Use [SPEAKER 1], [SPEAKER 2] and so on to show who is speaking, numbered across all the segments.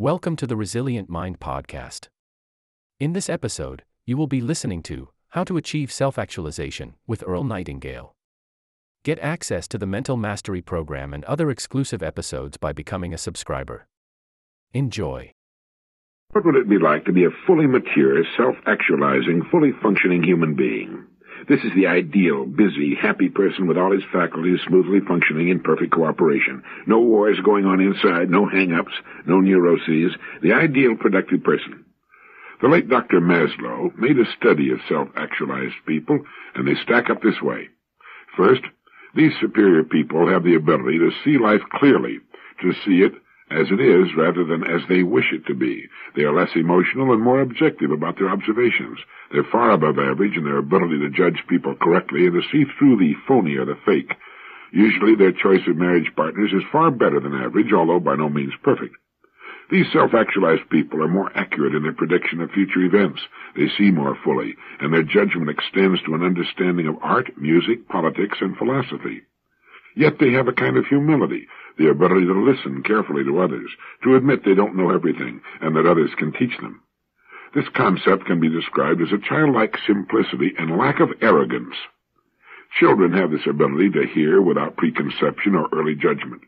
[SPEAKER 1] Welcome to the Resilient Mind Podcast. In this episode, you will be listening to How to Achieve Self Actualization with Earl Nightingale. Get access to the Mental Mastery Program and other exclusive episodes by becoming a subscriber. Enjoy.
[SPEAKER 2] What would it be like to be a fully mature, self-actualizing, fully functioning human being? This is the ideal, busy, happy person with all his faculties smoothly functioning in perfect cooperation. No wars going on inside, no hang-ups, no neuroses. The ideal productive person. The late Dr. Maslow made a study of self-actualized people, and they stack up this way. First, these superior people have the ability to see life clearly, to see it as it is rather than as they wish it to be. They are less emotional and more objective about their observations. They're far above average in their ability to judge people correctly and to see through the phony or the fake. Usually their choice of marriage partners is far better than average, although by no means perfect. These self-actualized people are more accurate in their prediction of future events. They see more fully, and their judgment extends to an understanding of art, music, politics, and philosophy. Yet they have a kind of humility, the ability to listen carefully to others, to admit they don't know everything, and that others can teach them. This concept can be described as a childlike simplicity and lack of arrogance. Children have this ability to hear without preconception or early judgment.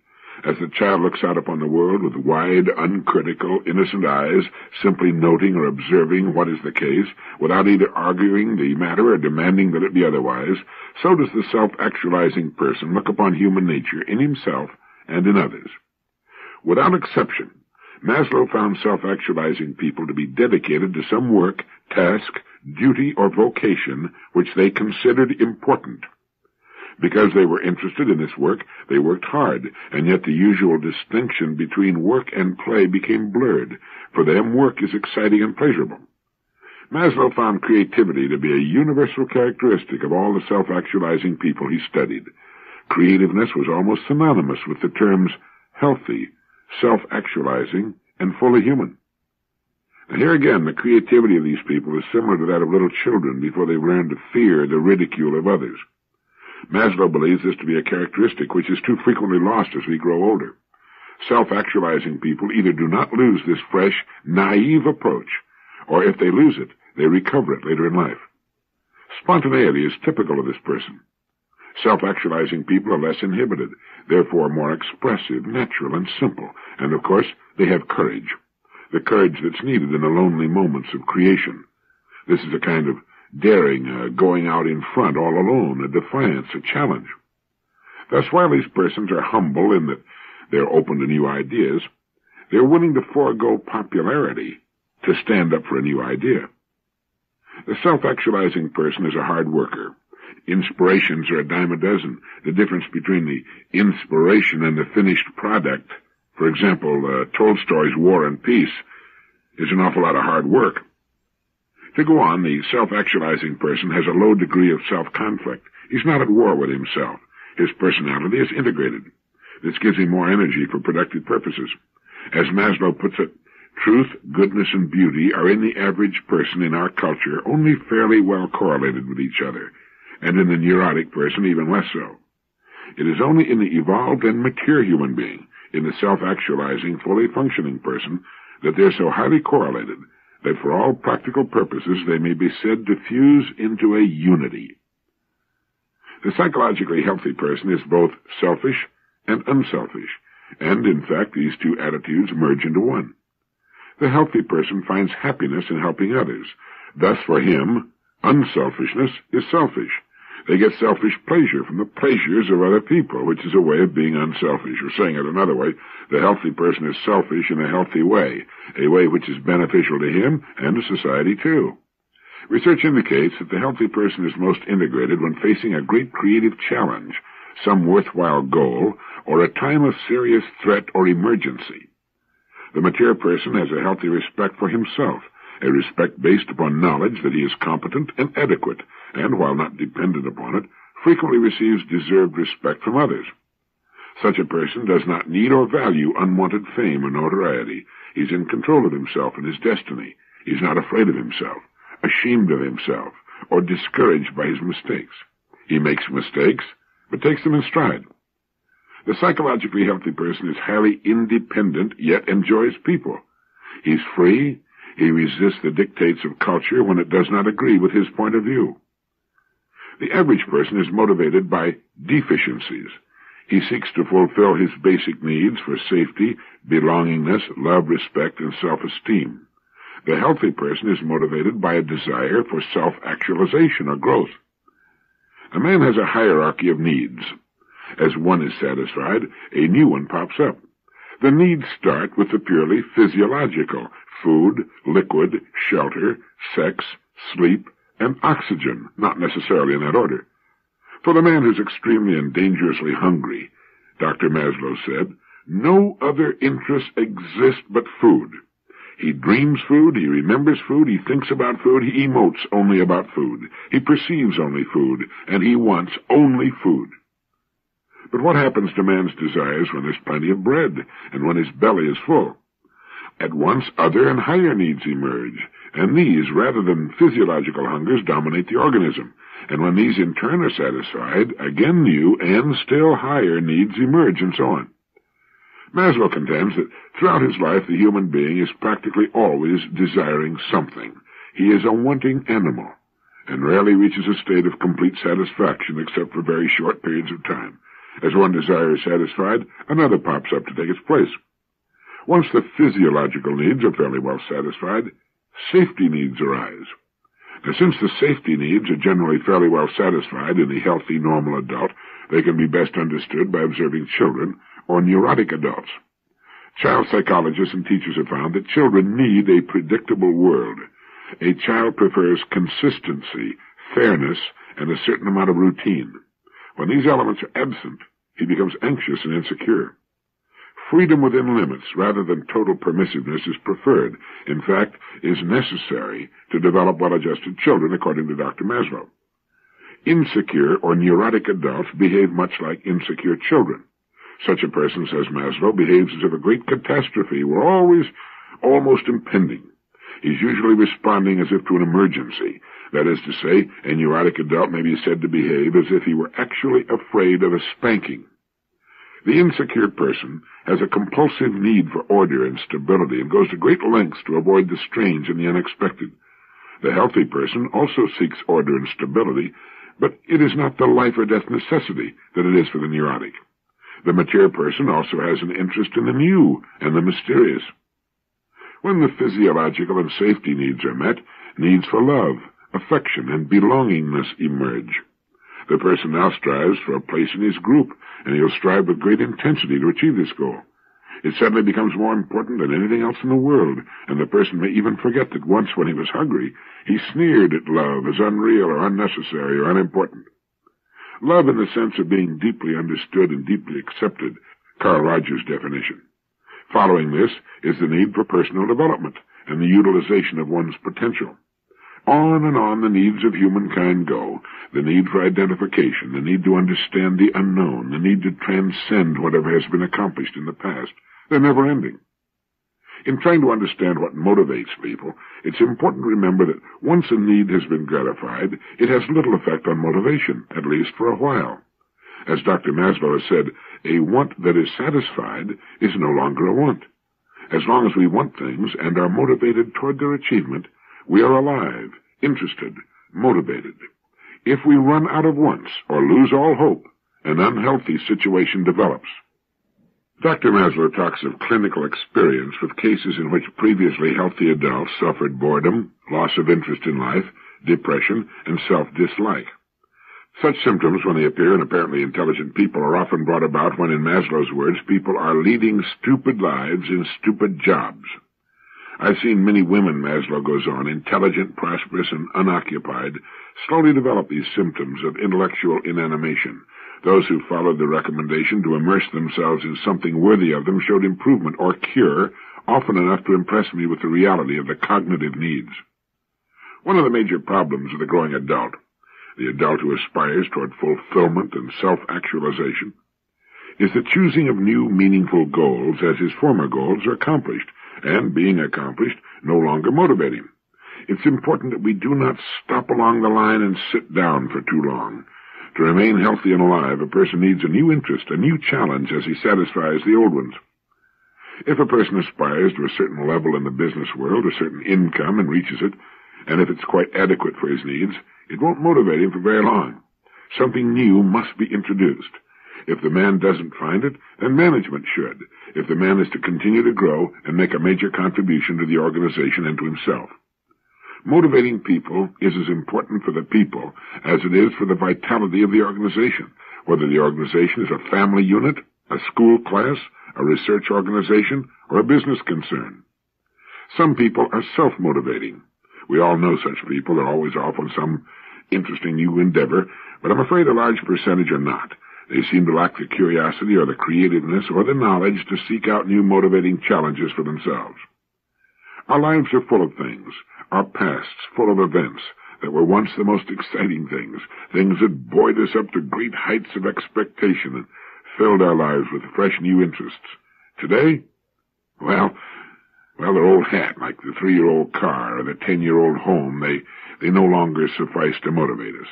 [SPEAKER 2] As the child looks out upon the world with wide, uncritical, innocent eyes, simply noting or observing what is the case, without either arguing the matter or demanding that it be otherwise, so does the self-actualizing person look upon human nature in himself and in others. Without exception, Maslow found self-actualizing people to be dedicated to some work, task, duty, or vocation which they considered important. Because they were interested in this work, they worked hard, and yet the usual distinction between work and play became blurred. For them, work is exciting and pleasurable. Maslow found creativity to be a universal characteristic of all the self-actualizing people he studied. Creativeness was almost synonymous with the terms healthy, self-actualizing, and fully human. And here again, the creativity of these people is similar to that of little children before they learn to fear the ridicule of others. Maslow believes this to be a characteristic which is too frequently lost as we grow older. Self-actualizing people either do not lose this fresh, naive approach, or if they lose it, they recover it later in life. Spontaneity is typical of this person. Self-actualizing people are less inhibited, therefore more expressive, natural, and simple, and of course, they have courage. The courage that's needed in the lonely moments of creation. This is a kind of daring, uh, going out in front all alone, a defiance, a challenge. Thus, while these persons are humble in that they're open to new ideas, they're willing to forego popularity to stand up for a new idea. The self-actualizing person is a hard worker. Inspirations are a dime a dozen. The difference between the inspiration and the finished product, for example, uh, Tolstoy's War and Peace, is an awful lot of hard work. To go on, the self-actualizing person has a low degree of self-conflict. He's not at war with himself. His personality is integrated. This gives him more energy for productive purposes. As Maslow puts it, truth, goodness, and beauty are in the average person in our culture only fairly well correlated with each other, and in the neurotic person even less so. It is only in the evolved and mature human being, in the self-actualizing, fully functioning person, that they're so highly correlated that for all practical purposes they may be said to fuse into a unity. The psychologically healthy person is both selfish and unselfish, and in fact these two attitudes merge into one. The healthy person finds happiness in helping others. Thus for him, unselfishness is selfish, they get selfish pleasure from the pleasures of other people, which is a way of being unselfish. Or saying it another way, the healthy person is selfish in a healthy way, a way which is beneficial to him and to society too. Research indicates that the healthy person is most integrated when facing a great creative challenge, some worthwhile goal, or a time of serious threat or emergency. The mature person has a healthy respect for himself, a respect based upon knowledge that he is competent and adequate, and, while not dependent upon it, frequently receives deserved respect from others. Such a person does not need or value unwanted fame or notoriety. He's in control of himself and his destiny. He's not afraid of himself, ashamed of himself, or discouraged by his mistakes. He makes mistakes, but takes them in stride. The psychologically healthy person is highly independent, yet enjoys people. He's free. He resists the dictates of culture when it does not agree with his point of view. The average person is motivated by deficiencies. He seeks to fulfill his basic needs for safety, belongingness, love, respect, and self-esteem. The healthy person is motivated by a desire for self-actualization or growth. A man has a hierarchy of needs. As one is satisfied, a new one pops up. The needs start with the purely physiological food, liquid, shelter, sex, sleep, and oxygen, not necessarily in that order. For the man who's extremely and dangerously hungry, Dr. Maslow said, no other interests exist but food. He dreams food, he remembers food, he thinks about food, he emotes only about food, he perceives only food, and he wants only food. But what happens to man's desires when there's plenty of bread, and when his belly is full? At once other and higher needs emerge, and these, rather than physiological hungers, dominate the organism. And when these in turn are satisfied, again new and still higher needs emerge, and so on. Maslow contends that throughout his life the human being is practically always desiring something. He is a wanting animal, and rarely reaches a state of complete satisfaction except for very short periods of time. As one desire is satisfied, another pops up to take its place. Once the physiological needs are fairly well satisfied, safety needs arise. Now, since the safety needs are generally fairly well satisfied in the healthy, normal adult, they can be best understood by observing children or neurotic adults. Child psychologists and teachers have found that children need a predictable world. A child prefers consistency, fairness, and a certain amount of routine. When these elements are absent, he becomes anxious and insecure. Freedom within limits, rather than total permissiveness, is preferred, in fact, is necessary to develop well-adjusted children, according to Dr. Maslow. Insecure or neurotic adults behave much like insecure children. Such a person, says Maslow, behaves as if a great catastrophe were always almost impending. He's usually responding as if to an emergency. That is to say, a neurotic adult may be said to behave as if he were actually afraid of a spanking. The insecure person has a compulsive need for order and stability and goes to great lengths to avoid the strange and the unexpected. The healthy person also seeks order and stability, but it is not the life or death necessity that it is for the neurotic. The mature person also has an interest in the new and the mysterious. When the physiological and safety needs are met, needs for love, affection, and belongingness emerge. The person now strives for a place in his group, and he'll strive with great intensity to achieve this goal. It suddenly becomes more important than anything else in the world, and the person may even forget that once when he was hungry, he sneered at love as unreal or unnecessary or unimportant. Love in the sense of being deeply understood and deeply accepted, Carl Rogers' definition. Following this is the need for personal development and the utilization of one's potential. On and on the needs of humankind go. The need for identification, the need to understand the unknown, the need to transcend whatever has been accomplished in the past. They're never ending. In trying to understand what motivates people, it's important to remember that once a need has been gratified, it has little effect on motivation, at least for a while. As Dr. Maslow has said, a want that is satisfied is no longer a want. As long as we want things and are motivated toward their achievement, we are alive, interested, motivated. If we run out of wants or lose all hope, an unhealthy situation develops. Dr. Maslow talks of clinical experience with cases in which previously healthy adults suffered boredom, loss of interest in life, depression, and self-dislike. Such symptoms, when they appear in apparently intelligent people, are often brought about when, in Maslow's words, people are leading stupid lives in stupid jobs. I've seen many women, Maslow goes on, intelligent, prosperous, and unoccupied, slowly develop these symptoms of intellectual inanimation. Those who followed the recommendation to immerse themselves in something worthy of them showed improvement or cure often enough to impress me with the reality of the cognitive needs. One of the major problems of the growing adult the adult who aspires toward fulfillment and self-actualization, is the choosing of new meaningful goals as his former goals are accomplished, and being accomplished, no longer motivate him. It's important that we do not stop along the line and sit down for too long. To remain healthy and alive, a person needs a new interest, a new challenge as he satisfies the old ones. If a person aspires to a certain level in the business world, a certain income, and reaches it, and if it's quite adequate for his needs, it won't motivate him for very long. Something new must be introduced. If the man doesn't find it, then management should, if the man is to continue to grow and make a major contribution to the organization and to himself. Motivating people is as important for the people as it is for the vitality of the organization, whether the organization is a family unit, a school class, a research organization, or a business concern. Some people are self-motivating. We all know such people. They're always off on some interesting new endeavor, but I'm afraid a large percentage are not. They seem to lack the curiosity or the creativeness or the knowledge to seek out new motivating challenges for themselves. Our lives are full of things, our pasts full of events that were once the most exciting things, things that buoyed us up to great heights of expectation and filled our lives with fresh new interests. Today, well, well, they're old hat, like the three-year-old car or the ten-year-old home. They, they no longer suffice to motivate us.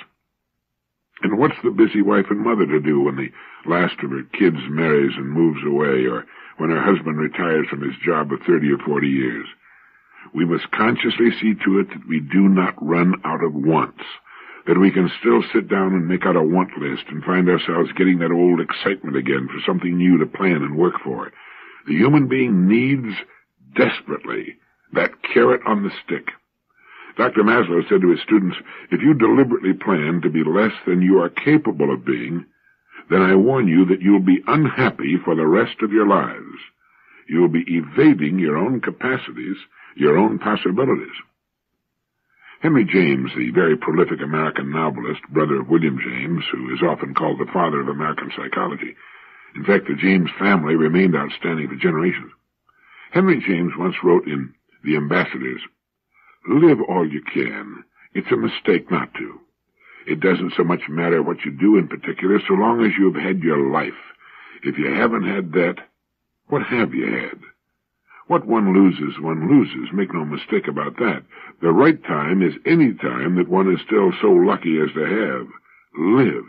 [SPEAKER 2] And what's the busy wife and mother to do when the last of her kids marries and moves away, or when her husband retires from his job of thirty or forty years? We must consciously see to it that we do not run out of wants, that we can still sit down and make out a want list and find ourselves getting that old excitement again for something new to plan and work for. The human being needs desperately that carrot on the stick. Dr. Maslow said to his students, if you deliberately plan to be less than you are capable of being, then I warn you that you'll be unhappy for the rest of your lives. You'll be evading your own capacities your own possibilities. Henry James, the very prolific American novelist, brother of William James, who is often called the father of American psychology. In fact, the James family remained outstanding for generations. Henry James once wrote in The Ambassadors, Live all you can. It's a mistake not to. It doesn't so much matter what you do in particular, so long as you've had your life. If you haven't had that, what have you had? What one loses, one loses. Make no mistake about that. The right time is any time that one is still so lucky as to have. Live.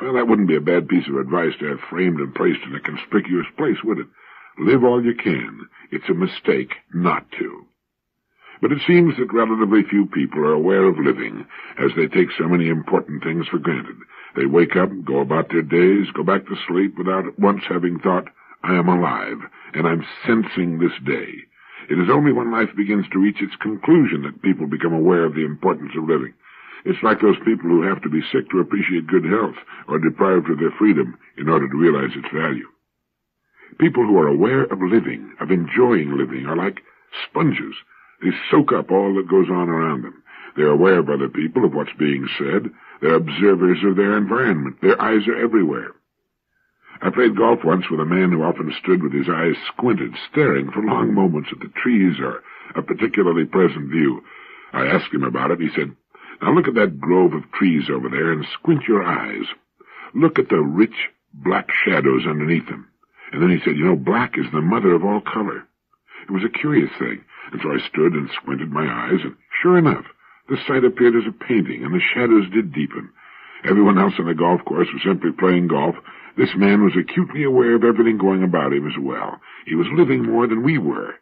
[SPEAKER 2] Well, that wouldn't be a bad piece of advice to have framed and placed in a conspicuous place, would it? Live all you can. It's a mistake not to. But it seems that relatively few people are aware of living, as they take so many important things for granted. They wake up, go about their days, go back to sleep without once having thought, I am alive, and I'm sensing this day. It is only when life begins to reach its conclusion that people become aware of the importance of living. It's like those people who have to be sick to appreciate good health, or deprived of their freedom in order to realize its value. People who are aware of living, of enjoying living, are like sponges. They soak up all that goes on around them. They're aware of other people, of what's being said. They're observers of their environment. Their eyes are everywhere. I played golf once with a man who often stood with his eyes squinted, staring for long moments at the trees or a particularly pleasant view. I asked him about it. He said, Now look at that grove of trees over there and squint your eyes. Look at the rich black shadows underneath them. And then he said, You know, black is the mother of all color. It was a curious thing, and so I stood and squinted my eyes, and sure enough, the sight appeared as a painting, and the shadows did deepen. Everyone else on the golf course was simply playing golf, this man was acutely aware of everything going about him as well. He was living more than we were.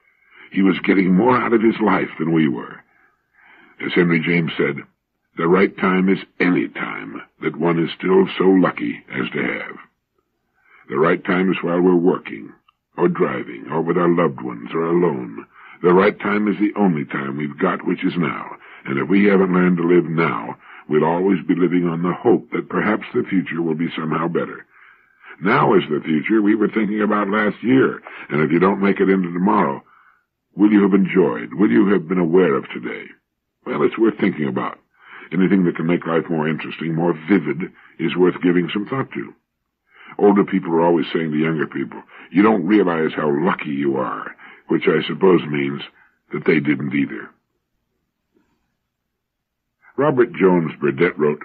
[SPEAKER 2] He was getting more out of his life than we were. As Henry James said, the right time is any time that one is still so lucky as to have. The right time is while we're working, or driving, or with our loved ones, or alone. The right time is the only time we've got, which is now. And if we haven't learned to live now, we'll always be living on the hope that perhaps the future will be somehow better. Now is the future we were thinking about last year, and if you don't make it into tomorrow, will you have enjoyed, will you have been aware of today? Well, it's worth thinking about. Anything that can make life more interesting, more vivid, is worth giving some thought to. Older people are always saying to younger people, you don't realize how lucky you are, which I suppose means that they didn't either. Robert Jones Burdette wrote,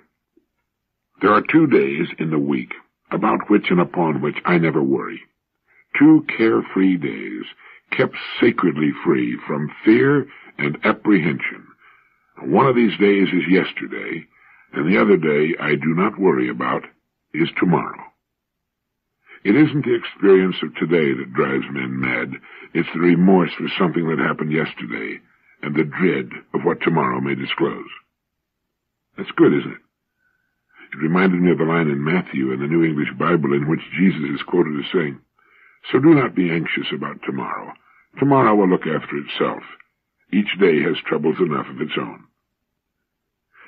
[SPEAKER 2] There are two days in the week about which and upon which I never worry. Two carefree days, kept sacredly free from fear and apprehension. One of these days is yesterday, and the other day I do not worry about is tomorrow. It isn't the experience of today that drives men mad. It's the remorse for something that happened yesterday and the dread of what tomorrow may disclose. That's good, isn't it? It reminded me of the line in Matthew in the New English Bible in which Jesus is quoted as saying, So do not be anxious about tomorrow. Tomorrow will look after itself. Each day has troubles enough of its own.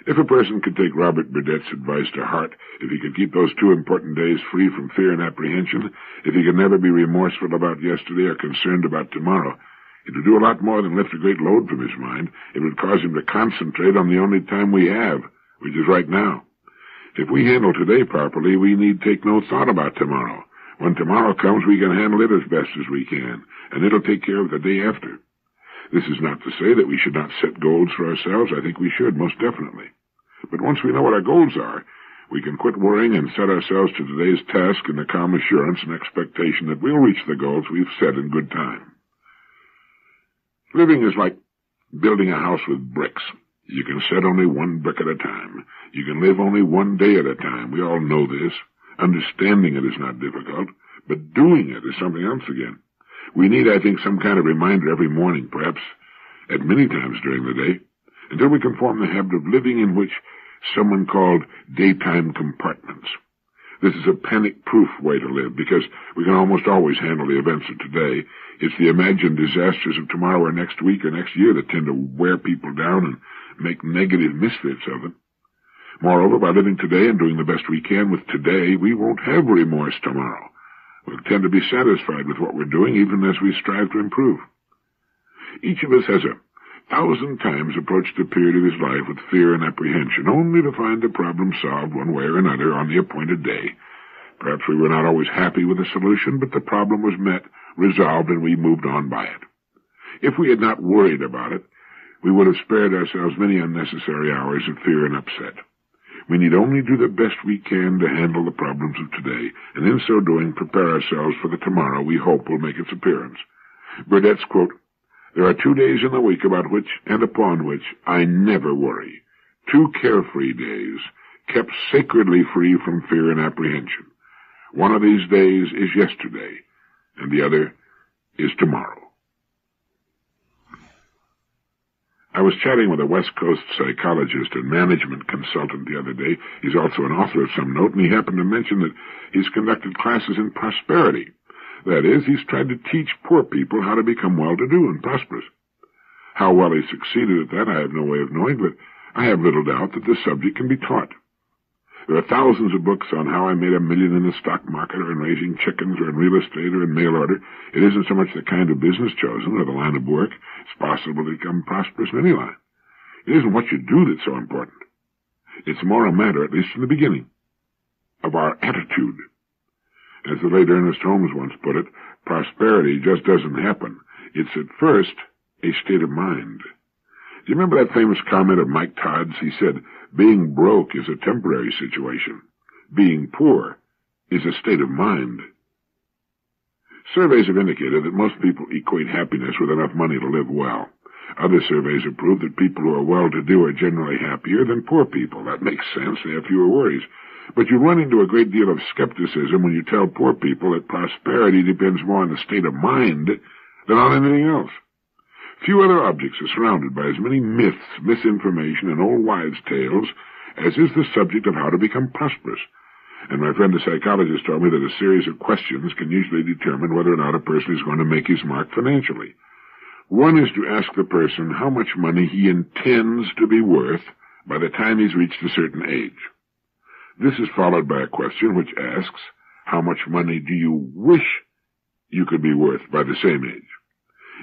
[SPEAKER 2] If a person could take Robert Burdette's advice to heart, if he could keep those two important days free from fear and apprehension, if he could never be remorseful about yesterday or concerned about tomorrow, it would do a lot more than lift a great load from his mind. It would cause him to concentrate on the only time we have, which is right now. If we handle today properly, we need take no thought about tomorrow. When tomorrow comes, we can handle it as best as we can, and it'll take care of the day after. This is not to say that we should not set goals for ourselves. I think we should, most definitely. But once we know what our goals are, we can quit worrying and set ourselves to today's task in the calm assurance and expectation that we'll reach the goals we've set in good time. Living is like building a house with bricks. You can set only one brick at a time. You can live only one day at a time. We all know this. Understanding it is not difficult, but doing it is something else again. We need, I think, some kind of reminder every morning, perhaps at many times during the day, until we can form the habit of living in which someone called day-tight compartments. This is a panic-proof way to live because we can almost always handle the events of today. It's the imagined disasters of tomorrow or next week or next year that tend to wear people down and make negative misfits of them. Moreover, by living today and doing the best we can with today, we won't have remorse tomorrow. We'll tend to be satisfied with what we're doing even as we strive to improve. Each of us has a thousand times approached a period of his life with fear and apprehension, only to find the problem solved one way or another on the appointed day. Perhaps we were not always happy with the solution, but the problem was met, resolved, and we moved on by it. If we had not worried about it, we would have spared ourselves many unnecessary hours of fear and upset. We need only do the best we can to handle the problems of today, and in so doing prepare ourselves for the tomorrow we hope will make its appearance. Burdette's quote, There are two days in the week about which and upon which I never worry. Two carefree days, kept sacredly free from fear and apprehension. One of these days is yesterday, and the other is tomorrow. I was chatting with a West Coast psychologist and management consultant the other day. He's also an author of some note, and he happened to mention that he's conducted classes in prosperity. That is, he's tried to teach poor people how to become well-to-do and prosperous. How well he succeeded at that I have no way of knowing, but I have little doubt that the subject can be taught. There are thousands of books on how I made a million in the stock market or in raising chickens or in real estate or in mail order. It isn't so much the kind of business chosen or the line of work. It's possible to become prosperous in any line. It isn't what you do that's so important. It's more a matter, at least in the beginning, of our attitude. As the late Ernest Holmes once put it, prosperity just doesn't happen. It's at first a state of mind. Do you remember that famous comment of Mike Todd's? He said, being broke is a temporary situation. Being poor is a state of mind. Surveys have indicated that most people equate happiness with enough money to live well. Other surveys have proved that people who are well-to-do are generally happier than poor people. That makes sense. They have fewer worries. But you run into a great deal of skepticism when you tell poor people that prosperity depends more on the state of mind than on anything else. Few other objects are surrounded by as many myths, misinformation, and old wives' tales as is the subject of how to become prosperous. And my friend the psychologist told me that a series of questions can usually determine whether or not a person is going to make his mark financially. One is to ask the person how much money he intends to be worth by the time he's reached a certain age. This is followed by a question which asks, how much money do you wish you could be worth by the same age?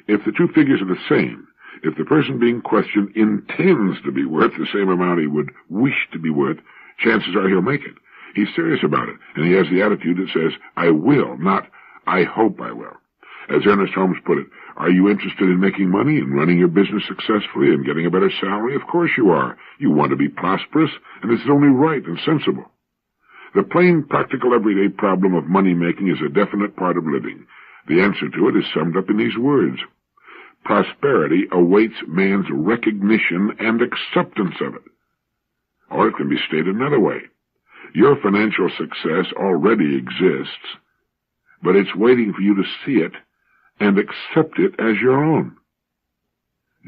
[SPEAKER 2] If the two figures are the same, if the person being questioned intends to be worth the same amount he would wish to be worth, chances are he'll make it. He's serious about it, and he has the attitude that says, I will, not, I hope I will. As Ernest Holmes put it, are you interested in making money and running your business successfully and getting a better salary? Of course you are. You want to be prosperous, and this is only right and sensible. The plain, practical, everyday problem of money making is a definite part of living, the answer to it is summed up in these words. Prosperity awaits man's recognition and acceptance of it. Or it can be stated another way. Your financial success already exists, but it's waiting for you to see it and accept it as your own.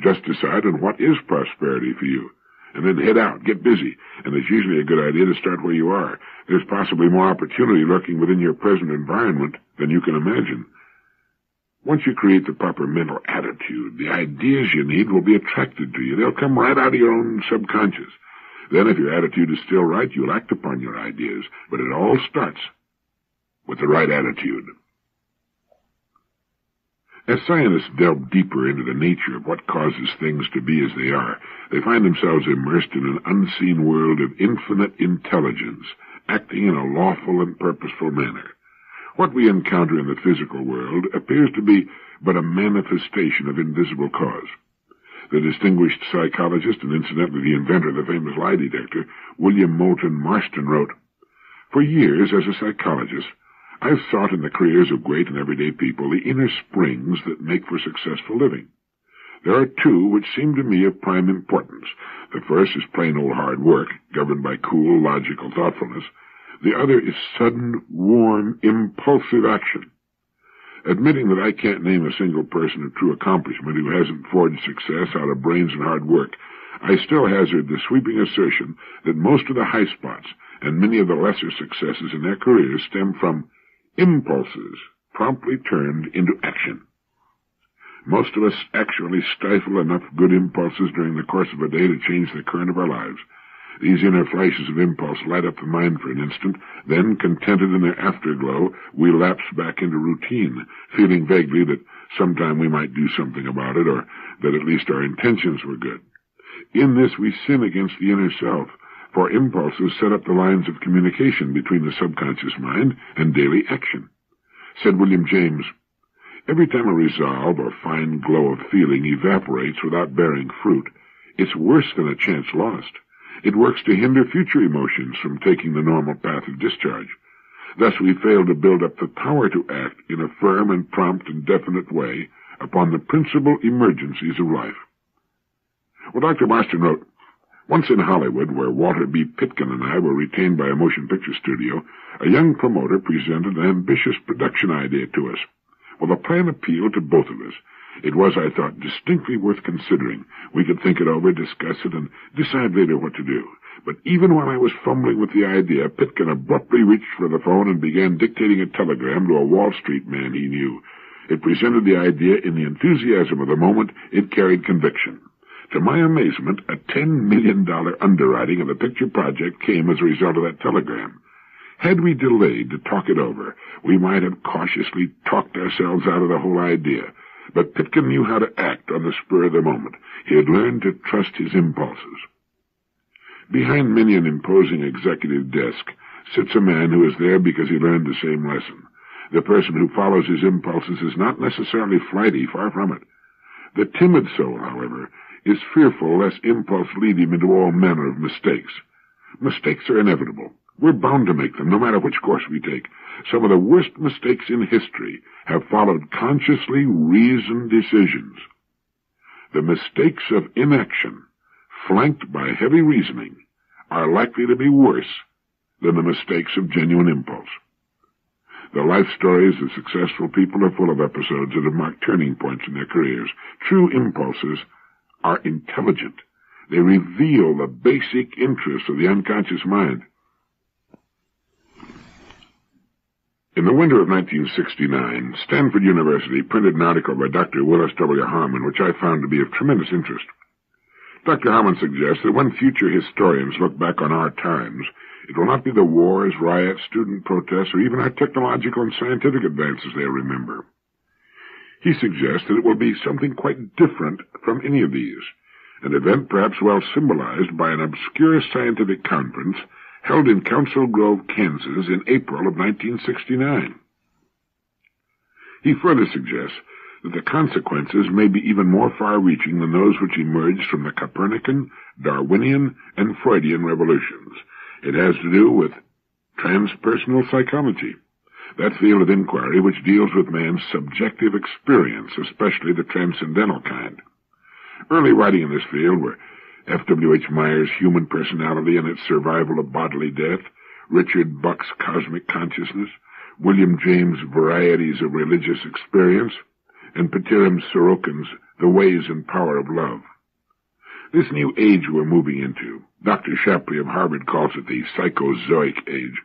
[SPEAKER 2] Just decide on what is prosperity for you, and then head out, get busy, and it's usually a good idea to start where you are. There's possibly more opportunity lurking within your present environment than you can imagine. Once you create the proper mental attitude, the ideas you need will be attracted to you. They'll come right out of your own subconscious. Then if your attitude is still right, you'll act upon your ideas. But it all starts with the right attitude. As scientists delve deeper into the nature of what causes things to be as they are, they find themselves immersed in an unseen world of infinite intelligence, acting in a lawful and purposeful manner. What we encounter in the physical world appears to be but a manifestation of invisible cause. The distinguished psychologist and incidentally the inventor of the famous lie detector, William Moulton Marston wrote, For years, as a psychologist, I've sought in the careers of great and everyday people the inner springs that make for successful living. There are two which seem to me of prime importance. The first is plain old hard work, governed by cool, logical thoughtfulness. The other is sudden, warm, impulsive action. Admitting that I can't name a single person of true accomplishment who hasn't forged success out of brains and hard work, I still hazard the sweeping assertion that most of the high spots and many of the lesser successes in their careers stem from impulses promptly turned into action. Most of us actually stifle enough good impulses during the course of a day to change the current of our lives. These inner flashes of impulse light up the mind for an instant, then, contented in their afterglow, we lapse back into routine, feeling vaguely that sometime we might do something about it, or that at least our intentions were good. In this we sin against the inner self, for impulses set up the lines of communication between the subconscious mind and daily action. Said William James, Every time a resolve or fine glow of feeling evaporates without bearing fruit, it's worse than a chance lost. It works to hinder future emotions from taking the normal path of discharge. Thus we fail to build up the power to act in a firm and prompt and definite way upon the principal emergencies of life. Well, Dr. Marston wrote, Once in Hollywood, where Walter B. Pitkin and I were retained by a motion picture studio, a young promoter presented an ambitious production idea to us. Well, the plan appealed to both of us, it was, I thought, distinctly worth considering. We could think it over, discuss it, and decide later what to do. But even while I was fumbling with the idea, Pitkin abruptly reached for the phone and began dictating a telegram to a Wall Street man he knew. It presented the idea in the enthusiasm of the moment. It carried conviction. To my amazement, a $10 million underwriting of the picture project came as a result of that telegram. Had we delayed to talk it over, we might have cautiously talked ourselves out of the whole idea. But Pitkin knew how to act on the spur of the moment. He had learned to trust his impulses. Behind many an imposing executive desk sits a man who is there because he learned the same lesson. The person who follows his impulses is not necessarily flighty, far from it. The timid soul, however, is fearful lest impulse lead him into all manner of mistakes. Mistakes are inevitable. We're bound to make them, no matter which course we take. Some of the worst mistakes in history have followed consciously reasoned decisions. The mistakes of inaction, flanked by heavy reasoning, are likely to be worse than the mistakes of genuine impulse. The life stories of successful people are full of episodes that have marked turning points in their careers. True impulses are intelligent. They reveal the basic interests of the unconscious mind. In the winter of 1969, Stanford University printed an article by Dr. Willis W. Harman, which I found to be of tremendous interest. Dr. Harman suggests that when future historians look back on our times, it will not be the wars, riots, student protests, or even our technological and scientific advances they'll remember. He suggests that it will be something quite different from any of these, an event perhaps well symbolized by an obscure scientific conference held in Council Grove, Kansas in April of 1969. He further suggests that the consequences may be even more far-reaching than those which emerged from the Copernican, Darwinian, and Freudian revolutions. It has to do with transpersonal psychology, that field of inquiry which deals with man's subjective experience, especially the transcendental kind. Early writing in this field were F.W.H. Myers' Human Personality and Its Survival of Bodily Death, Richard Bucke's Cosmic Consciousness, William James' Varieties of Religious Experience, and Pitirim Sorokin's The Ways and Power of Love. This new age we're moving into, Dr. Shapley of Harvard calls it the psychozoic age,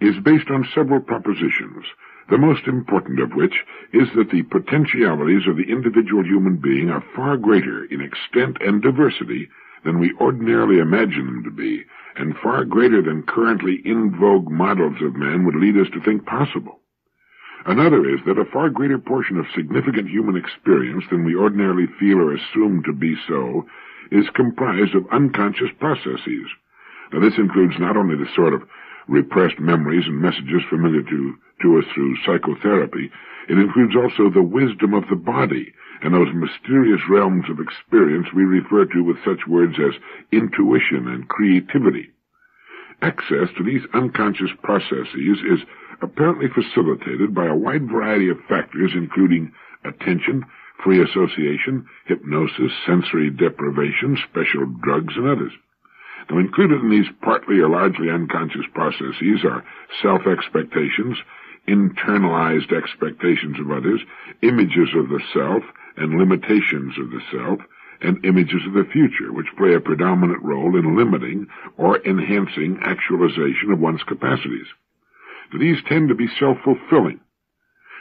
[SPEAKER 2] is based on several propositions, the most important of which is that the potentialities of the individual human being are far greater in extent and diversity than we ordinarily imagine them to be, and far greater than currently in vogue models of man would lead us to think possible. Another is that a far greater portion of significant human experience than we ordinarily feel or assume to be so is comprised of unconscious processes. Now this includes not only the sort of repressed memories and messages familiar to, to us through psychotherapy, it includes also the wisdom of the body and those mysterious realms of experience we refer to with such words as intuition and creativity. Access to these unconscious processes is apparently facilitated by a wide variety of factors including attention, free association, hypnosis, sensory deprivation, special drugs, and others. Now included in these partly or largely unconscious processes are self-expectations, internalized expectations of others, images of the self, and limitations of the self, and images of the future, which play a predominant role in limiting or enhancing actualization of one's capacities. These tend to be self-fulfilling.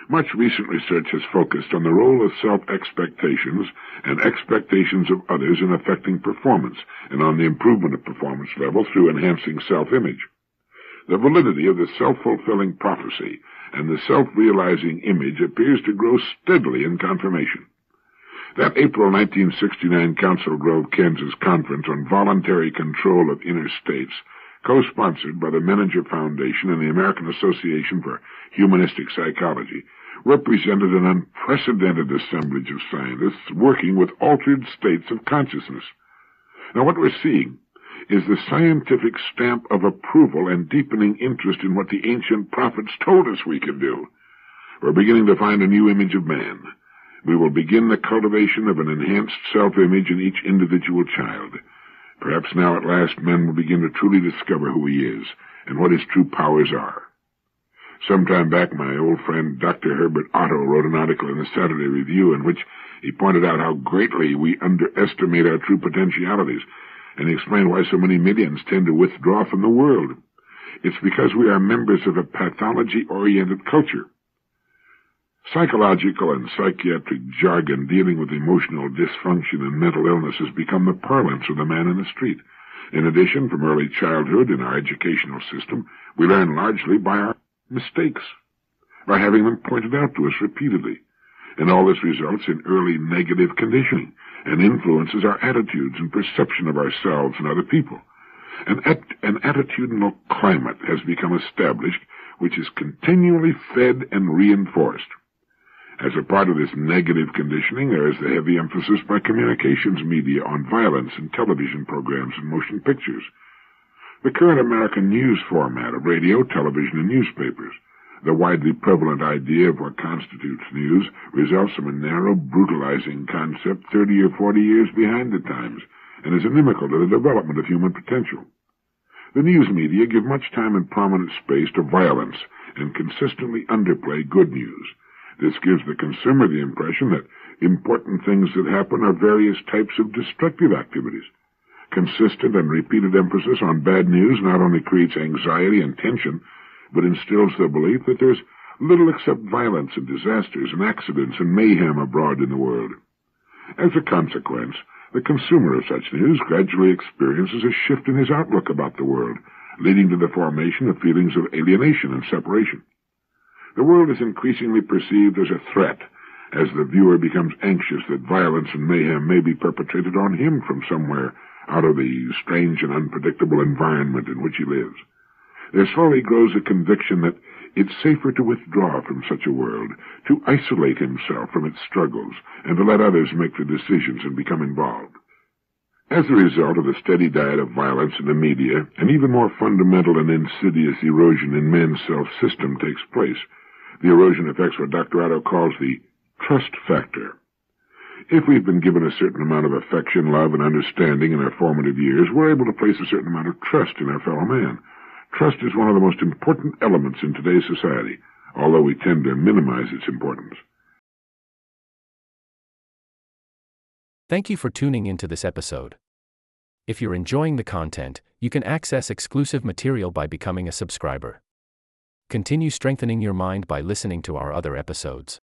[SPEAKER 2] Much recent research has focused on the role of self-expectations and expectations of others in affecting performance, and on the improvement of performance level through enhancing self-image. The validity of the self-fulfilling prophecy and the self-realizing image appears to grow steadily in confirmation. That April 1969 Council Grove, Kansas conference on voluntary control of inner states, co-sponsored by the Menninger Foundation and the American Association for Humanistic Psychology, represented an unprecedented assemblage of scientists working with altered states of consciousness. Now what we're seeing is the scientific stamp of approval and deepening interest in what the ancient prophets told us we could do. We're beginning to find a new image of man, we will begin the cultivation of an enhanced self-image in each individual child. Perhaps now at last men will begin to truly discover who he is and what his true powers are. Some time back, my old friend Dr. Herbert Otto wrote an article in the Saturday Review in which he pointed out how greatly we underestimate our true potentialities, and he explained why so many millions tend to withdraw from the world. It's because we are members of a pathology-oriented culture. Psychological and psychiatric jargon dealing with emotional dysfunction and mental illness has become the parlance of the man in the street. In addition, from early childhood in our educational system, we learn largely by our mistakes, by having them pointed out to us repeatedly. And all this results in early negative conditioning and influences our attitudes and perception of ourselves and other people. An, at- an attitudinal climate has become established which is continually fed and reinforced. As a part of this negative conditioning, there is the heavy emphasis by communications media on violence in television programs and motion pictures. The current American news format of radio, television, and newspapers, the widely prevalent idea of what constitutes news, results from a narrow, brutalizing concept 30 or 40 years behind the times, and is inimical to the development of human potential. The news media give much time and prominent space to violence and consistently underplay good news. This gives the consumer the impression that important things that happen are various types of destructive activities. Consistent and repeated emphasis on bad news not only creates anxiety and tension, but instills the belief that there's little except violence and disasters and accidents and mayhem abroad in the world. As a consequence, the consumer of such news gradually experiences a shift in his outlook about the world, leading to the formation of feelings of alienation and separation. The world is increasingly perceived as a threat, as the viewer becomes anxious that violence and mayhem may be perpetrated on him from somewhere out of the strange and unpredictable environment in which he lives. There slowly grows a conviction that it's safer to withdraw from such a world, to isolate himself from its struggles, and to let others make the decisions and become involved. As a result of the steady diet of violence in the media, an even more fundamental and insidious erosion in men's self-system takes place, the erosion affects what Dr. Otto calls the trust factor. If we've been given a certain amount of affection, love, and understanding in our formative years, we're able to place a certain amount of trust in our fellow man. Trust is one of the most important elements in today's society, although we tend to minimize its importance.
[SPEAKER 1] Thank you for tuning into this episode. If you're enjoying the content, you can access exclusive material by becoming a subscriber. Continue strengthening your mind by listening to our other episodes.